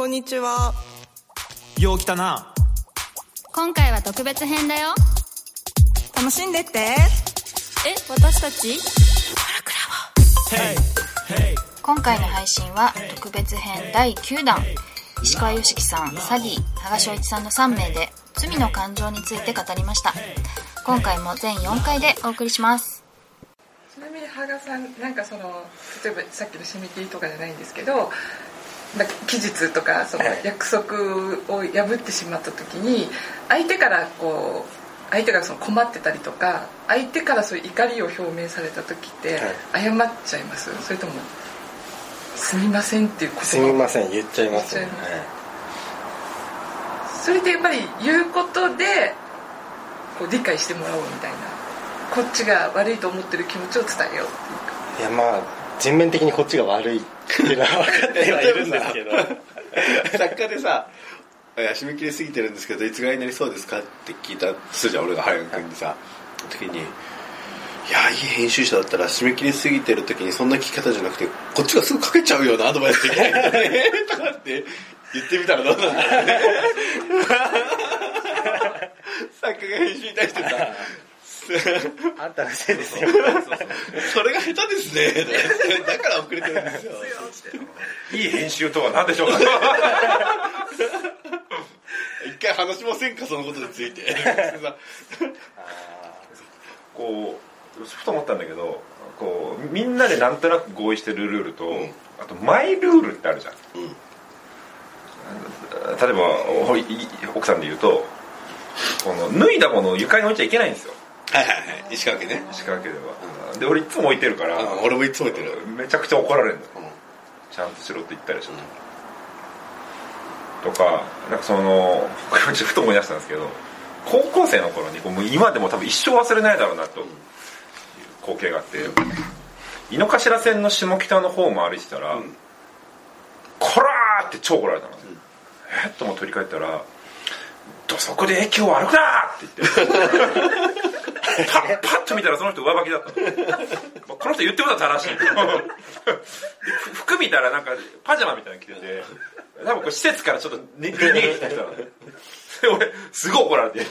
こんにちは。よう来たな。今回は特別編だよ。楽しんでって。え私たち？今回の配信は特別編第9弾。石川良樹さんサディ羽賀翔一さんの3名で罪の感情について語りました。今回も全4回でお送りします。ちなみに羽賀さんなんかその例えばさっきの締め切りとかじゃないんですけど期日とかその約束を破ってしまった時に相手からこう相手がその困ってたりとか相手からそういう怒りを表明された時って謝っちゃいますそれとも「すみません」っていう言葉すみません言っちゃいます言っちゃいそれってやっぱり言うことでこう理解してもらおうみたいなこっちが悪いと思ってる気持ちを伝えようっていうかいやまあ全面的にこっちが悪いっていうのは分かってはいるんですけど 作家でさ「いや締め切り過ぎてるんですけどいつぐらいになりそうですか?」って聞いたとするじゃん俺が早く君にさ時に「いやいい編集者だったら締め切り過ぎてる時にそんな聞き方じゃなくてこっちがすぐかけちゃうようなアドバイスできないからね」とかって言ってみたらどうなんだろうね 作家が編集に対してさあんたのせいですよ。それが下手ですね。だから遅れてるんですよ。いい編集とは何でしょうか。一回話しませんかそのことについて。こうふと思ったんだけどこうみんなでなんとなく合意してるルールと、あとマイルールってあるじゃん、例えば奥さんで言うとこの脱いだものを床に置いちゃいけないんですよはいはいはい。石川家ね。石川家では、で俺いつも置いてるから、うん俺もいつも置いてる。めちゃくちゃ怒られるの、ん。ちゃんとしろって言ったでしょ、とかなんかその ちょっとふと思い出したんですけど高校生の頃にこうもう今でも多分一生忘れないだろうなと。光景があって井の頭線の下北の方も歩いてたら「こら!」って超怒られたの、え？っともう取り替えたら「土足で今日歩くな!」って言って。パッパッと見たらその人上履きだったの。この人言ってることは正しい。服見たらなんかパジャマみたいなの着てて多分こ施設からちょっと逃げてきた人なの。で俺すごい怒られて。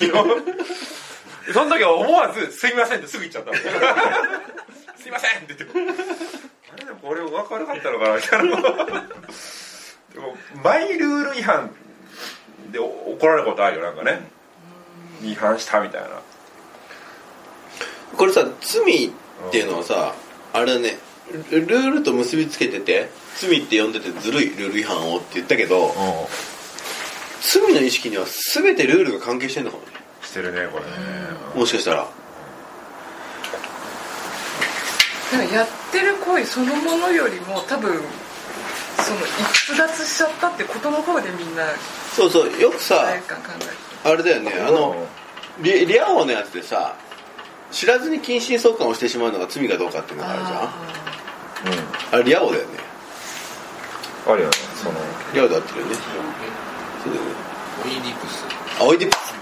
その時は思わず「すいません」ってすぐ言っちゃったすいませんって言って。あれでも俺分かるかったのかなみたいな。でもマイルール違反。で怒られることあるよなんかね。違反したみたいな。これさ罪っていうのはさあれだねルルールと結びつけてて罪って呼んでてずるいルール違反をって言ったけど罪の意識には全てルールが関係してんのかもね。してるねこれね。もしかしたら。なんかやってる行為そのものよりも多分その逸脱しちゃったってことの方でみんなそうそうよくさあれだよねあのリリア王のやつでさ知らずに近親相関をしてしまうのが罪かどうかっていうのがあるじゃん。ああれリア王だよね。あるよねその。リア王で合ってるよね。そうだよね。オイディプス。あオイディプス？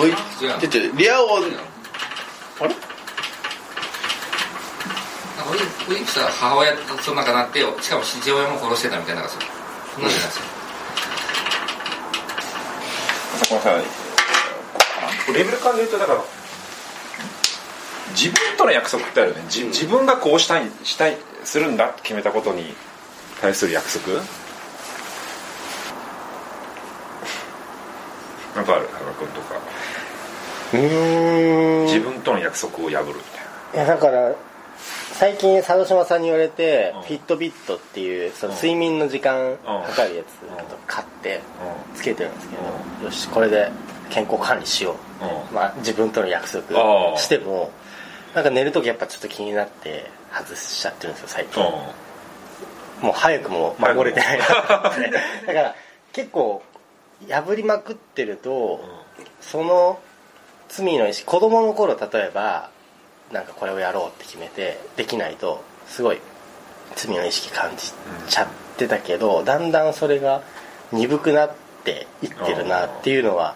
ん。オイ違う。ちょちょリア王あれ？は母親とその中なってしかも父親も殺してたみたいなそんなんじゃないですかこのさレベル感で言うとだから自分との約束ってあるよね。じ自分がこうしたいしたいするんだって決めたことに対する約束？なんかある？羽賀君とか。うーん。自分との約束を破るみたいいやだから最近佐渡島さんに言われて、うん。フィットビットっていうその睡眠の時間測るやつうん買ってなつけてるんですけど、よしこれで健康管理しよう、うん。まあ、自分との約束してもなんか寝る時やっぱちょっと気になって外しちゃってるんですよ最近、うん。もう早くも守れてないなって。だから結構破りまくってると、その罪の意識子供の頃例えばなんかこれをやろうって決めてできないとすごい罪の意識感じちゃってたけど、だんだんそれが鈍くなっていってるなっていうのは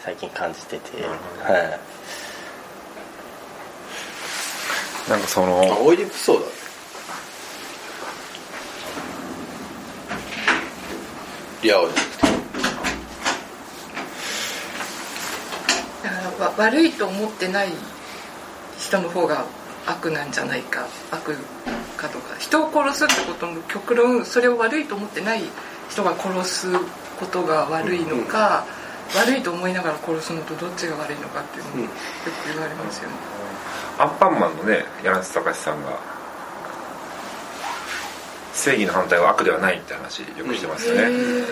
最近感じてて、はい。なんかそあのオイプスそうだ。いやじゃなくてだからわ悪いと思ってない人の方が悪なんじゃないか悪かとか。人を殺すってことも極論それを悪いと思ってない人が殺すことが悪いのか、悪いと思いながら殺すのとどっちが悪いのかっていうのもよく言われますよね、アンパンマンのね柳瀬隆さんが正義の反対は悪ではないって話よくしてますよね、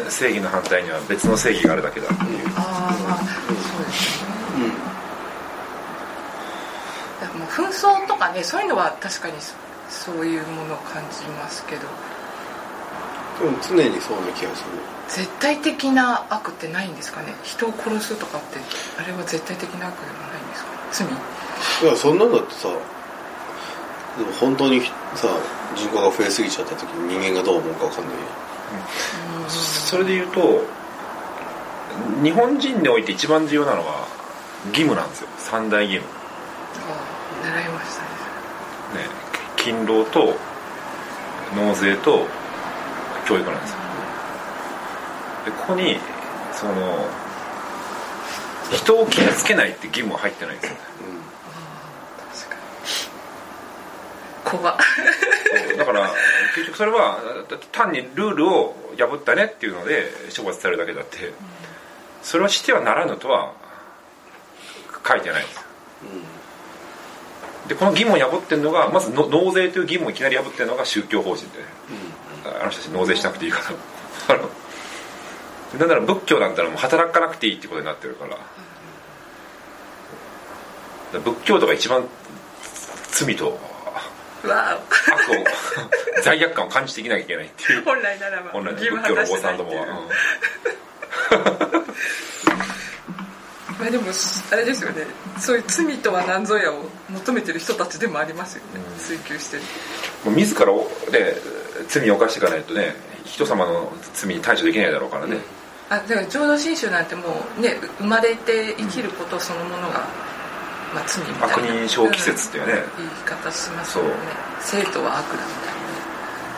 正義の反対には別の正義があるだけだっていう、ああまあそうですよね。だからまあ紛争とかねそういうのは確かにそそういうものを感じますけど。でも常にそうな気がする。絶対的な悪ってないんですかね？人を殺すとかってあれは絶対的な悪ではないんですか？罪？いやそんなのだってさでも本当にさ人口が増えすぎちゃった時に人間がどう思うか分かんないよそれで言うと日本人において一番重要なのは義務なんですよ。三大義務ああ習いましたね。ね勤労と納税と教育なんですよ。でここにその人を傷つけないって義務は入ってないんですよ。ね確かに。怖っ。そうだから結局それは単にルールを破ったねっていうので処罰されるだけだってそれはしてはならぬとは書いてないんですでこの義務を破ってるのがまずの納税という義務をいきなり破ってるのが宗教法人で、あの人たち納税しなくていいから。なんなら仏教なんたらもう働かなくていいってことになってるから。仏教とか一番罪と悪を罪悪感を感じていけなきゃいけないっていう。お 本来ならば。本来仏教のお坊さんどもは、うんまあでもあれですよね。そういう罪とは何ぞやを求めてる人たちでもありますよね、追求してる。もう自らを、ね、罪を犯していかないとね人様の罪に対処できないだろうからね、あだから浄土真宗なんてもうね生まれて生きることそのものが、まあ、罪みたいな。悪人小季節っていうね。言い方しますよね。生徒は悪だみたいな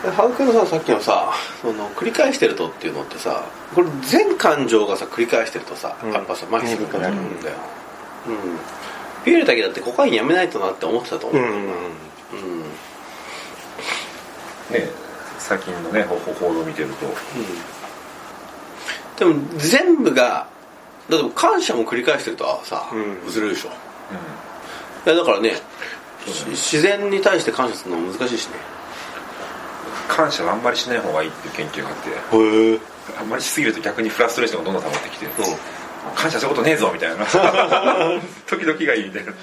羽生君のささっきのさその繰り返してるとっていうのってさこれ全感情がさ繰り返してるとさ、うん。やっぱさ麻痺する。ん。だよ、うん、ピエールだけだってコカインやめないとなって思ってたと思う、うん。うんね最近のね報報道を見てると、でも全部がだって感謝も繰り返してるとはさ、うん。薄れるでしょ、いやだからねし自然に対して感謝するのは難しいしね感謝はあんまりしない方がいいっていう研究があって。へえ。あんまりしすぎると逆にフラストレーションがどんどん溜まってきて、ん感謝したことねえぞみたいな。時々がいいみたいな。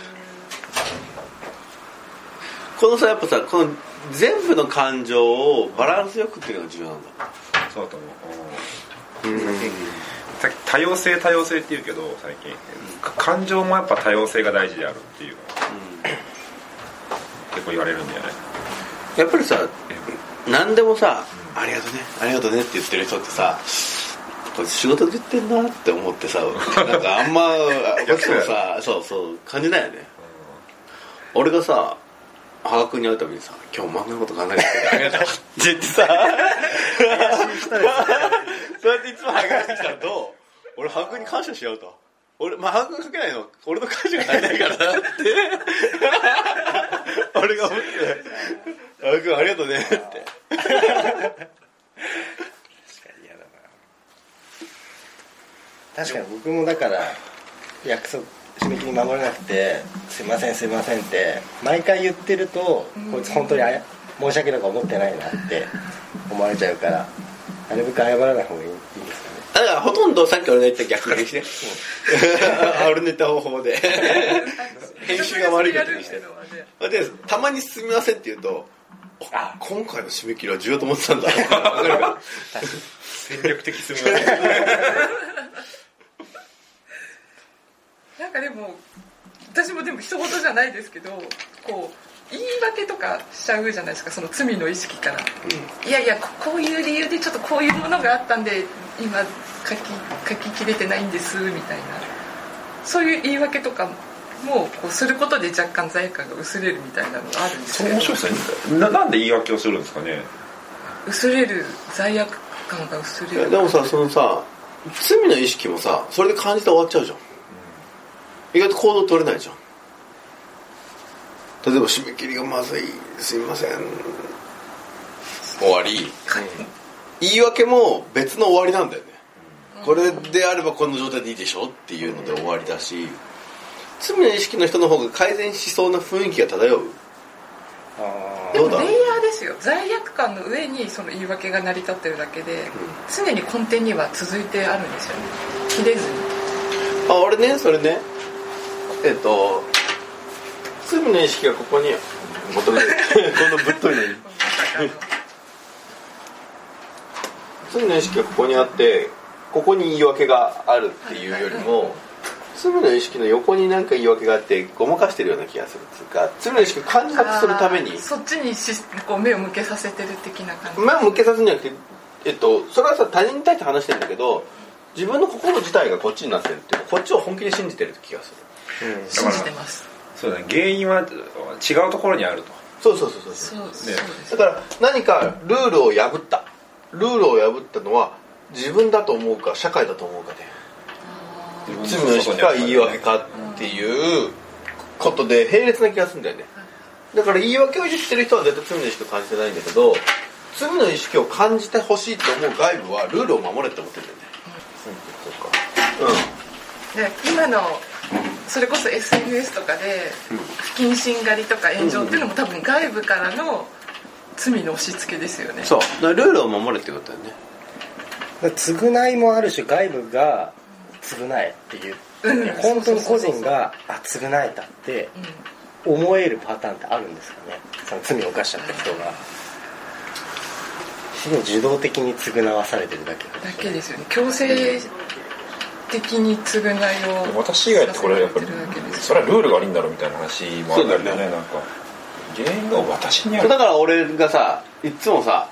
このさやっぱさこの全部の感情をバランスよくっていうのが重要なんだ。そうだと思う、さっき多様性多様性って言うけど最近、か感情もやっぱ多様性が大事であるっていうのは結構言われるんじゃないやっぱりさ何でもさ、ありがとね。ありがとねって言ってる人ってさこいつ仕事で言ってんなって思ってさなんかあんまこっちもさそうそう感じないよね、俺がさ羽賀君に会うたびにさ「今日漫画のこと考えててありがとう」って言ってさ そうやっていつも羽賀君来たらどう？俺羽賀君に感謝しようと。俺まあ羽賀君かけないの。俺の感謝が足りないから。な って。俺が思って「羽賀君ありがとうね」って確かに僕もだから約束締め切り守れなくて「すいませんすいません」って毎回言ってるとこいつ本当にあや申し訳なく思ってないなって思われちゃうからなるべく謝らない方がいいいいんですかね。だからほとんどさっき俺の言った逆にして あ俺の言った方法で。編集が悪いことにして。でたまに「すみません」って言うとあ今回の締め切りは重要と思ってたんだ。戦略的すみませんなんかでも私もでも一言じゃないですけどこう言い訳とかしちゃうじゃないですかその罪の意識から、いやいやここういう理由でちょっとこういうものがあったんで今書き書ききれてないんですみたいな。そういう言い訳とかもこうすることで若干罪悪感が薄れるみたいなのがあるんですそうけど面白いですねななんで言い訳をするんですかね？薄れる罪悪感が薄れる。でもさそのさ罪の意識もさそれで感じて終わっちゃうじゃん、意外と行動取れないじゃん。例えば締め切りがまずい。すいません。終わり、言い訳も別の終わりなんだよね、これであればこの状態でいいでしょっていうので終わりだし罪の意識の人の方が改善しそうな雰囲気が漂う。でどうだもレイヤーですよ。罪悪感の上にその言い訳が成り立ってるだけで、常に根底には続いてあるんですよね。切れずに。あ俺ねそれね。えっと罪の意識がここに求めて このぶっといのに。罪の意識がここにあってここに言い訳があるっていうよりも罪の意識の横になんか言い訳があってごまかしてるような気がするっていうか罪の意識を感じなくするためにそっちにしこう目を向けさせてる的な感じ。目を向けさせるんじゃなくて、えっと、それはさ他人に対して話してるんだけど自分の心自体がこっちになってるっていうかこっちを本気で信じてる気がする。信じてます。そうだね。原因は違うところにあると。そうそう。そうそうそうそう。ね。だから何かルールを破った。ルールを破ったのは自分だと思うか社会だと思うかで罪の意識か言い訳かっていうことで並列な気がするんだよね。だから言い訳を言ってる人は絶対罪の意識を感じてないんだけど罪の意識を感じてほしいと思う外部はルールを守れって思ってるんだよね。で今のそれこそ SNS とかで不謹慎狩りとか炎上っていうのも多分外部からの罪の押し付けですよね。うんそう。だからルールを守れってことだよね。償いもある種外部が償えっていう、うん。本当に個人があ償えたって思えるパターンってあるんですかね。その罪を犯しちゃった人が。すごい受動的に償わされてるだけだけですよね。強制的に償いを私以外ってこれやっぱりそれはルールが悪いんだろうみたいな話もあるんだよねそうだよね。なんか。原因が私にある。だから俺がさいつもさ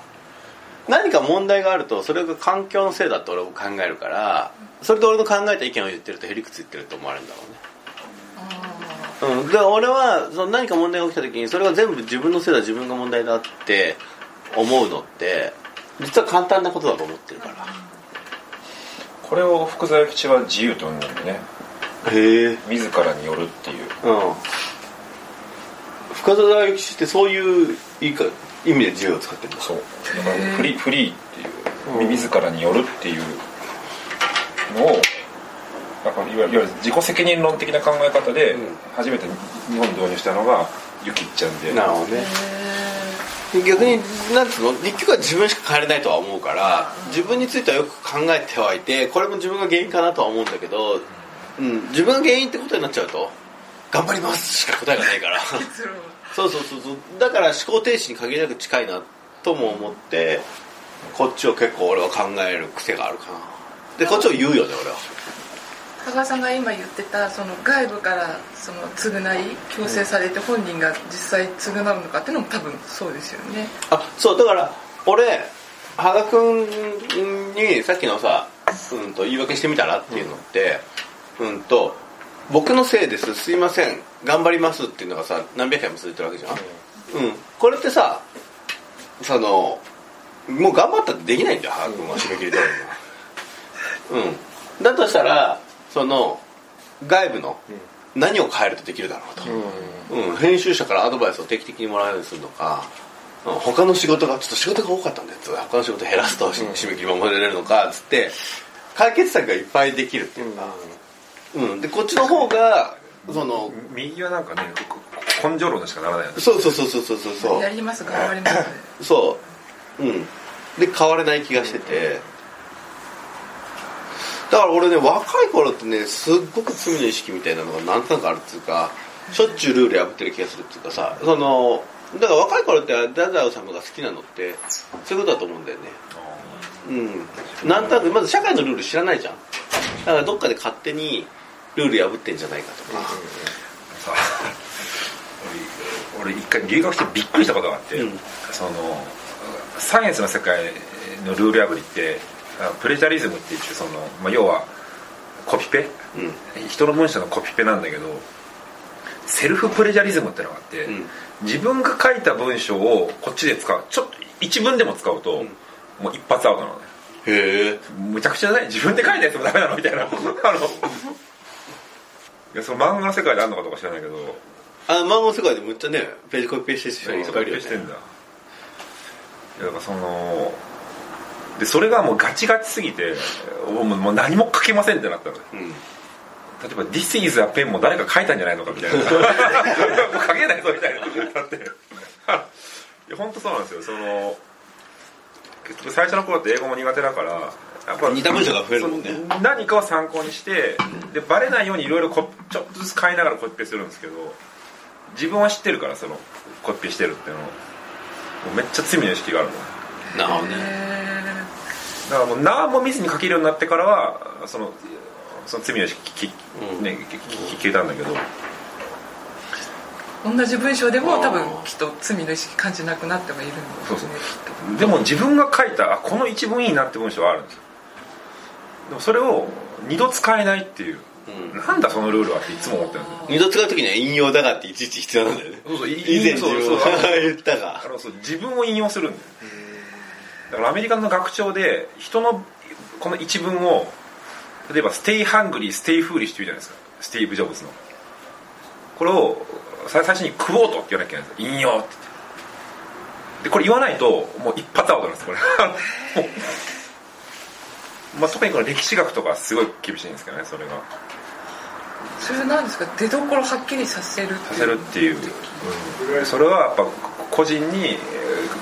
何か問題があるとそれが環境のせいだって俺も考えるからそれで俺の考えた意見を言ってるとへりくつ言ってると思われるんだろうね。うん、で俺はその何か問題が起きた時にそれが全部自分のせいだ自分が問題だって思うのって実は簡単なことだと思ってるから。これを福沢諭吉は自由と呼んだんだよね。へえ。自らによるっていう。うん。深澤諭吉ってそういう言いか意味で自由を使ってるそうだからフリーフリーっていう自らによるっていうのをなんかいわゆる自己責任論的な考え方で初めて日本に導入したのがゆきっちゃんで。なるほどね。逆になんつうの？結局は自分しか変えれないとは思うから自分についてはよく考えてはいてこれも自分が原因かなとは思うんだけど、うん、自分が原因ってことになっちゃうと頑張りますしか答えがないから。結論はそうそうそうそう。だから思考停止に限りなく近いなとも思ってこっちを結構俺は考える癖があるかな。でこっちを言うよね俺は。羽賀さんが今言ってたその外部からその償い強制されて本人が実際償うのかっていうのも多分そうですよね。あそうだから俺羽賀君にさっきのさ、うん、と言い訳してみたらっていうのって、うん、と僕のせいです。すいません頑張りますっていうのがさ何百回も続いてるわけじゃん、うん、これってさそのもう頑張ったってできないんだよ羽賀君は締め切り通りにうん。だとしたらその外部の何を変えるとできるだろうと、うん、編集者からアドバイスを定期的にもらうようにするのか、うん。他の仕事がちょっと仕事が多かったんで他の仕事減らすと締め切り守れるのかっつって解決策がいっぱいできるっていうか、うん、でこっちの方がその右はなんかね根性論でしかならないよね。そうそうそうそうそうそう。そうやります頑張りますそう。うん。で変われない気がしてて。だから俺ね若い頃ってねすっごく罪の意識みたいなのがなんとなくあるっていうかしょっちゅうルール破ってる気がするっていうかさそのだから若い頃って太宰治が好きなのってそういうことだと思うんだよね。うん。なんとなくまず社会のルール知らないじゃん。だからどっかで勝手にルール破ってんじゃないかとか、さ俺俺一回留学してびっくりしたことがあって、うん。そのサイエンスの世界のルール破りってあプレジャリズムって言ってその、まあ、要はコピペ？うん。人の文章のコピペなんだけどセルフプレジャリズムってのがあって、うん。自分が書いた文章をこっちで使う。ちょっと一文でも使うと、もう一発アウトなのね。へえ。むちゃくちゃない？自分で書いたやつもダメなの？みたいな。あのいやその漫画の世界であんのかどうか知らないけど。あ漫画の世界でむっちゃねページコピペしてる人いっぱいいるよねしてんだ。いやだからそのでそれがもうガチガチすぎてもうもう何も書けませんってなったの。うん。例えば「This is a pen」も誰か書いたんじゃないのかみたいな。もう書けないぞみたいな。だって。いや本当そうなんですよ。その結局最初の頃って英語も苦手だからやっぱ似た文章が増えるもんね。何かを参考にしてでバレないようにいろいろちょっとずつ変えながらコピペするんですけど自分は知ってるからそのコピペしてるっていうのを。もうめっちゃ罪の意識があるもん。なるほどね。へだからもう何も見ずに書けるようになってからはそのその罪の意識き、うん。ね、きき消えたんだけど。ー同じ文章でも多分きっと罪の意識感じなくなってはいるんですねきっと。でも自分が書いたあこの一文いいなって文章はあるんですよ。でもそれを二度使えないっていう、うん。なんだそのルールはっていつも思ってるんですよ。二度使う時には引用だがっていちいち必要なんだよね。そうそうい以前自分が 言ったが。自分を引用するんだよ。だからアメリカの学長で人のこの一文を例えば「Stay hungry, stay foolish」って言うじゃないですか。スティーブ・ジョブズの。これをさ最初に「クオート」って言わなきゃいけないんですよ。引用って。言ってでこれ言わないともう一発アウトなんですこれ。まあ、特にこの歴史学とかすごい厳しいんですけどねそれがそれは何ですか？出どころはっきりさせるっていう。させるっていう、うん。それはやっぱ個人にえー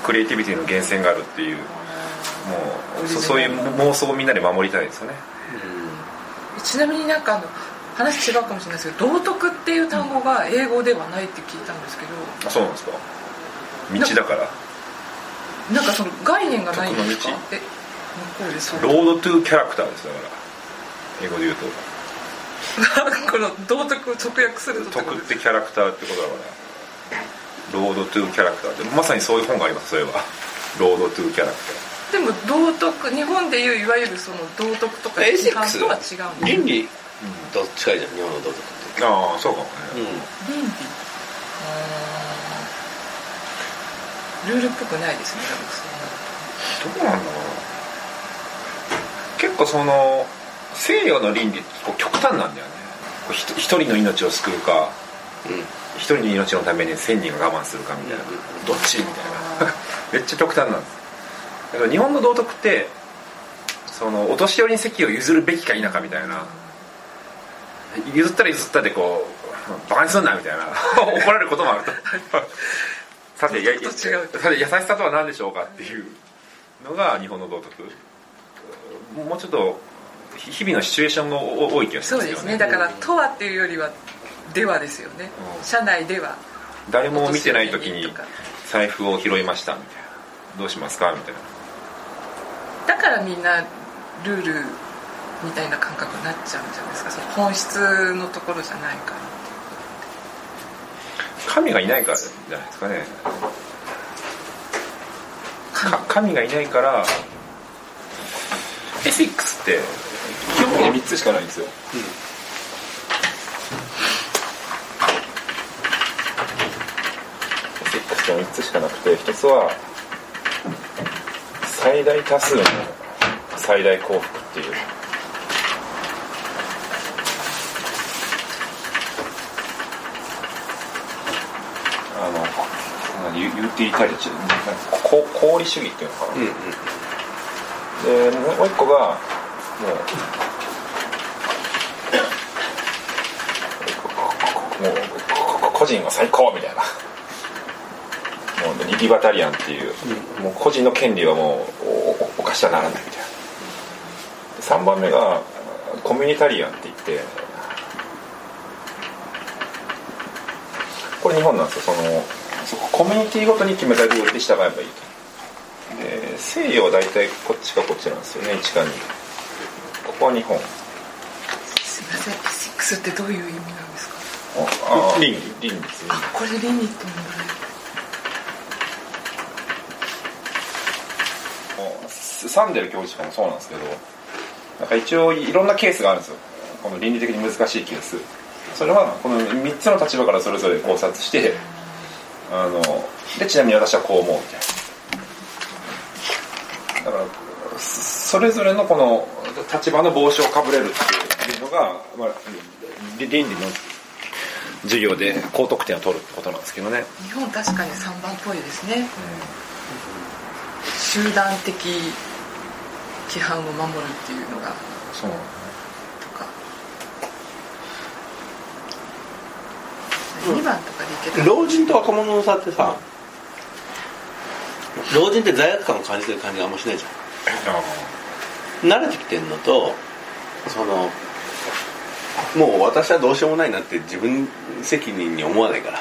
クリエイティビティの源泉があるっていう。もうそそういう妄想をみんなで守りたいですよね。ちなみになんかあの話違うかもしれないですけど道徳っていう単語が英語ではないって聞いたんですけど。あそうなんですか？道だから。なんかその概念がないんですか？徳のえ向こうでそう。ロードトゥーキャラクターですだから。英語で言うと この道徳を直訳すると徳ってキャラクターってことだから。ロードトゥーキャラクターって。まさにそういう本がありますそういえばロードトゥーキャラクでも道徳日本でいういわゆるその道徳とかエ規範とは違うんです倫理？と近いじゃん日本の道徳って。ターああそうか。もね、倫理。あー。ルールっぽくないですね多分どうなんだろうな。結構その西洋の倫理こう極端なんだよね。一人の命を救うか一人の命のために千人が我慢するかみたいな、どっちみたいな。めっちゃ極端なんです。だから日本の道徳ってそのお年寄りに席を譲るべきか否かみたいな。譲ったら譲ったでこうバカにすんなみたいな。怒られることもあると。さてや違う。さて優しさとは何でしょうかっていうのが日本の道徳。もうちょっと日々のシチュエーションが多い気がしそうますよね。ですね。だから「とは」っていうよりは「では」ですよね。うん。社内では。誰も見てない時に財布を拾いましたみたいな。どうしますか？みたいな。だからみんなルールみたいな感覚になっちゃうんじゃないですか？その本質のところじゃないから。神がいないからじゃないですかね。か神がいないからエシックスって3つしかないんですよ、エシックスって3つしかなくて1つは最大多数の最大幸福っていう。あの何ユユーティリタリーなんかこ功利主義っていうのかな、うんうんでもうもう一個がもうもうここ個人は最高みたいな。もうリリバタリアンっていう、もう個人の権利はもう犯してはならないみたいな。3番目がコミュニタリアンって言ってこれ日本なんですよ。そのそこコミュニティごとに決めたルールで従えばいいと。で西洋は大体こっちかこっちなんですよね。1か2ここは日本。すいません。エシックスってどういう意味なんですか？ああ倫理倫理ですねあこれ倫理って問サンデル教授とかもそうなんですけどなんか一応いろんなケースがあるんですよ。この倫理的に難しいケース。それはこの3つの立場からそれぞれ考察してあのでちなみに私はこう思うみたいな。だからそそれぞれのこの立場の帽子をかぶれるっていうのが、まあ、倫理の授業で高得点を取るってことなんですけどね。日本確かに3番っぽいですね、集団的規範を守るっていうのが。そうとか。2番とかでいけた老人と若者の差ってさ老人って罪悪感を感じてる感じがあんましないじゃん。慣れてきてんのとそのもう私はどうしようもないなって自分責任に思わないから。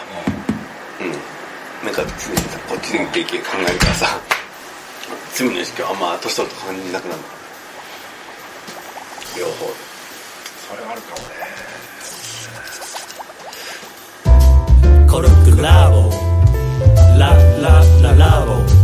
うん。なんか常にさこっちで考えるからさ。罪の意識はあんま年取ると感じなくなる両方。でそれはあるかもね。Corrupt lavo, la la la lavo.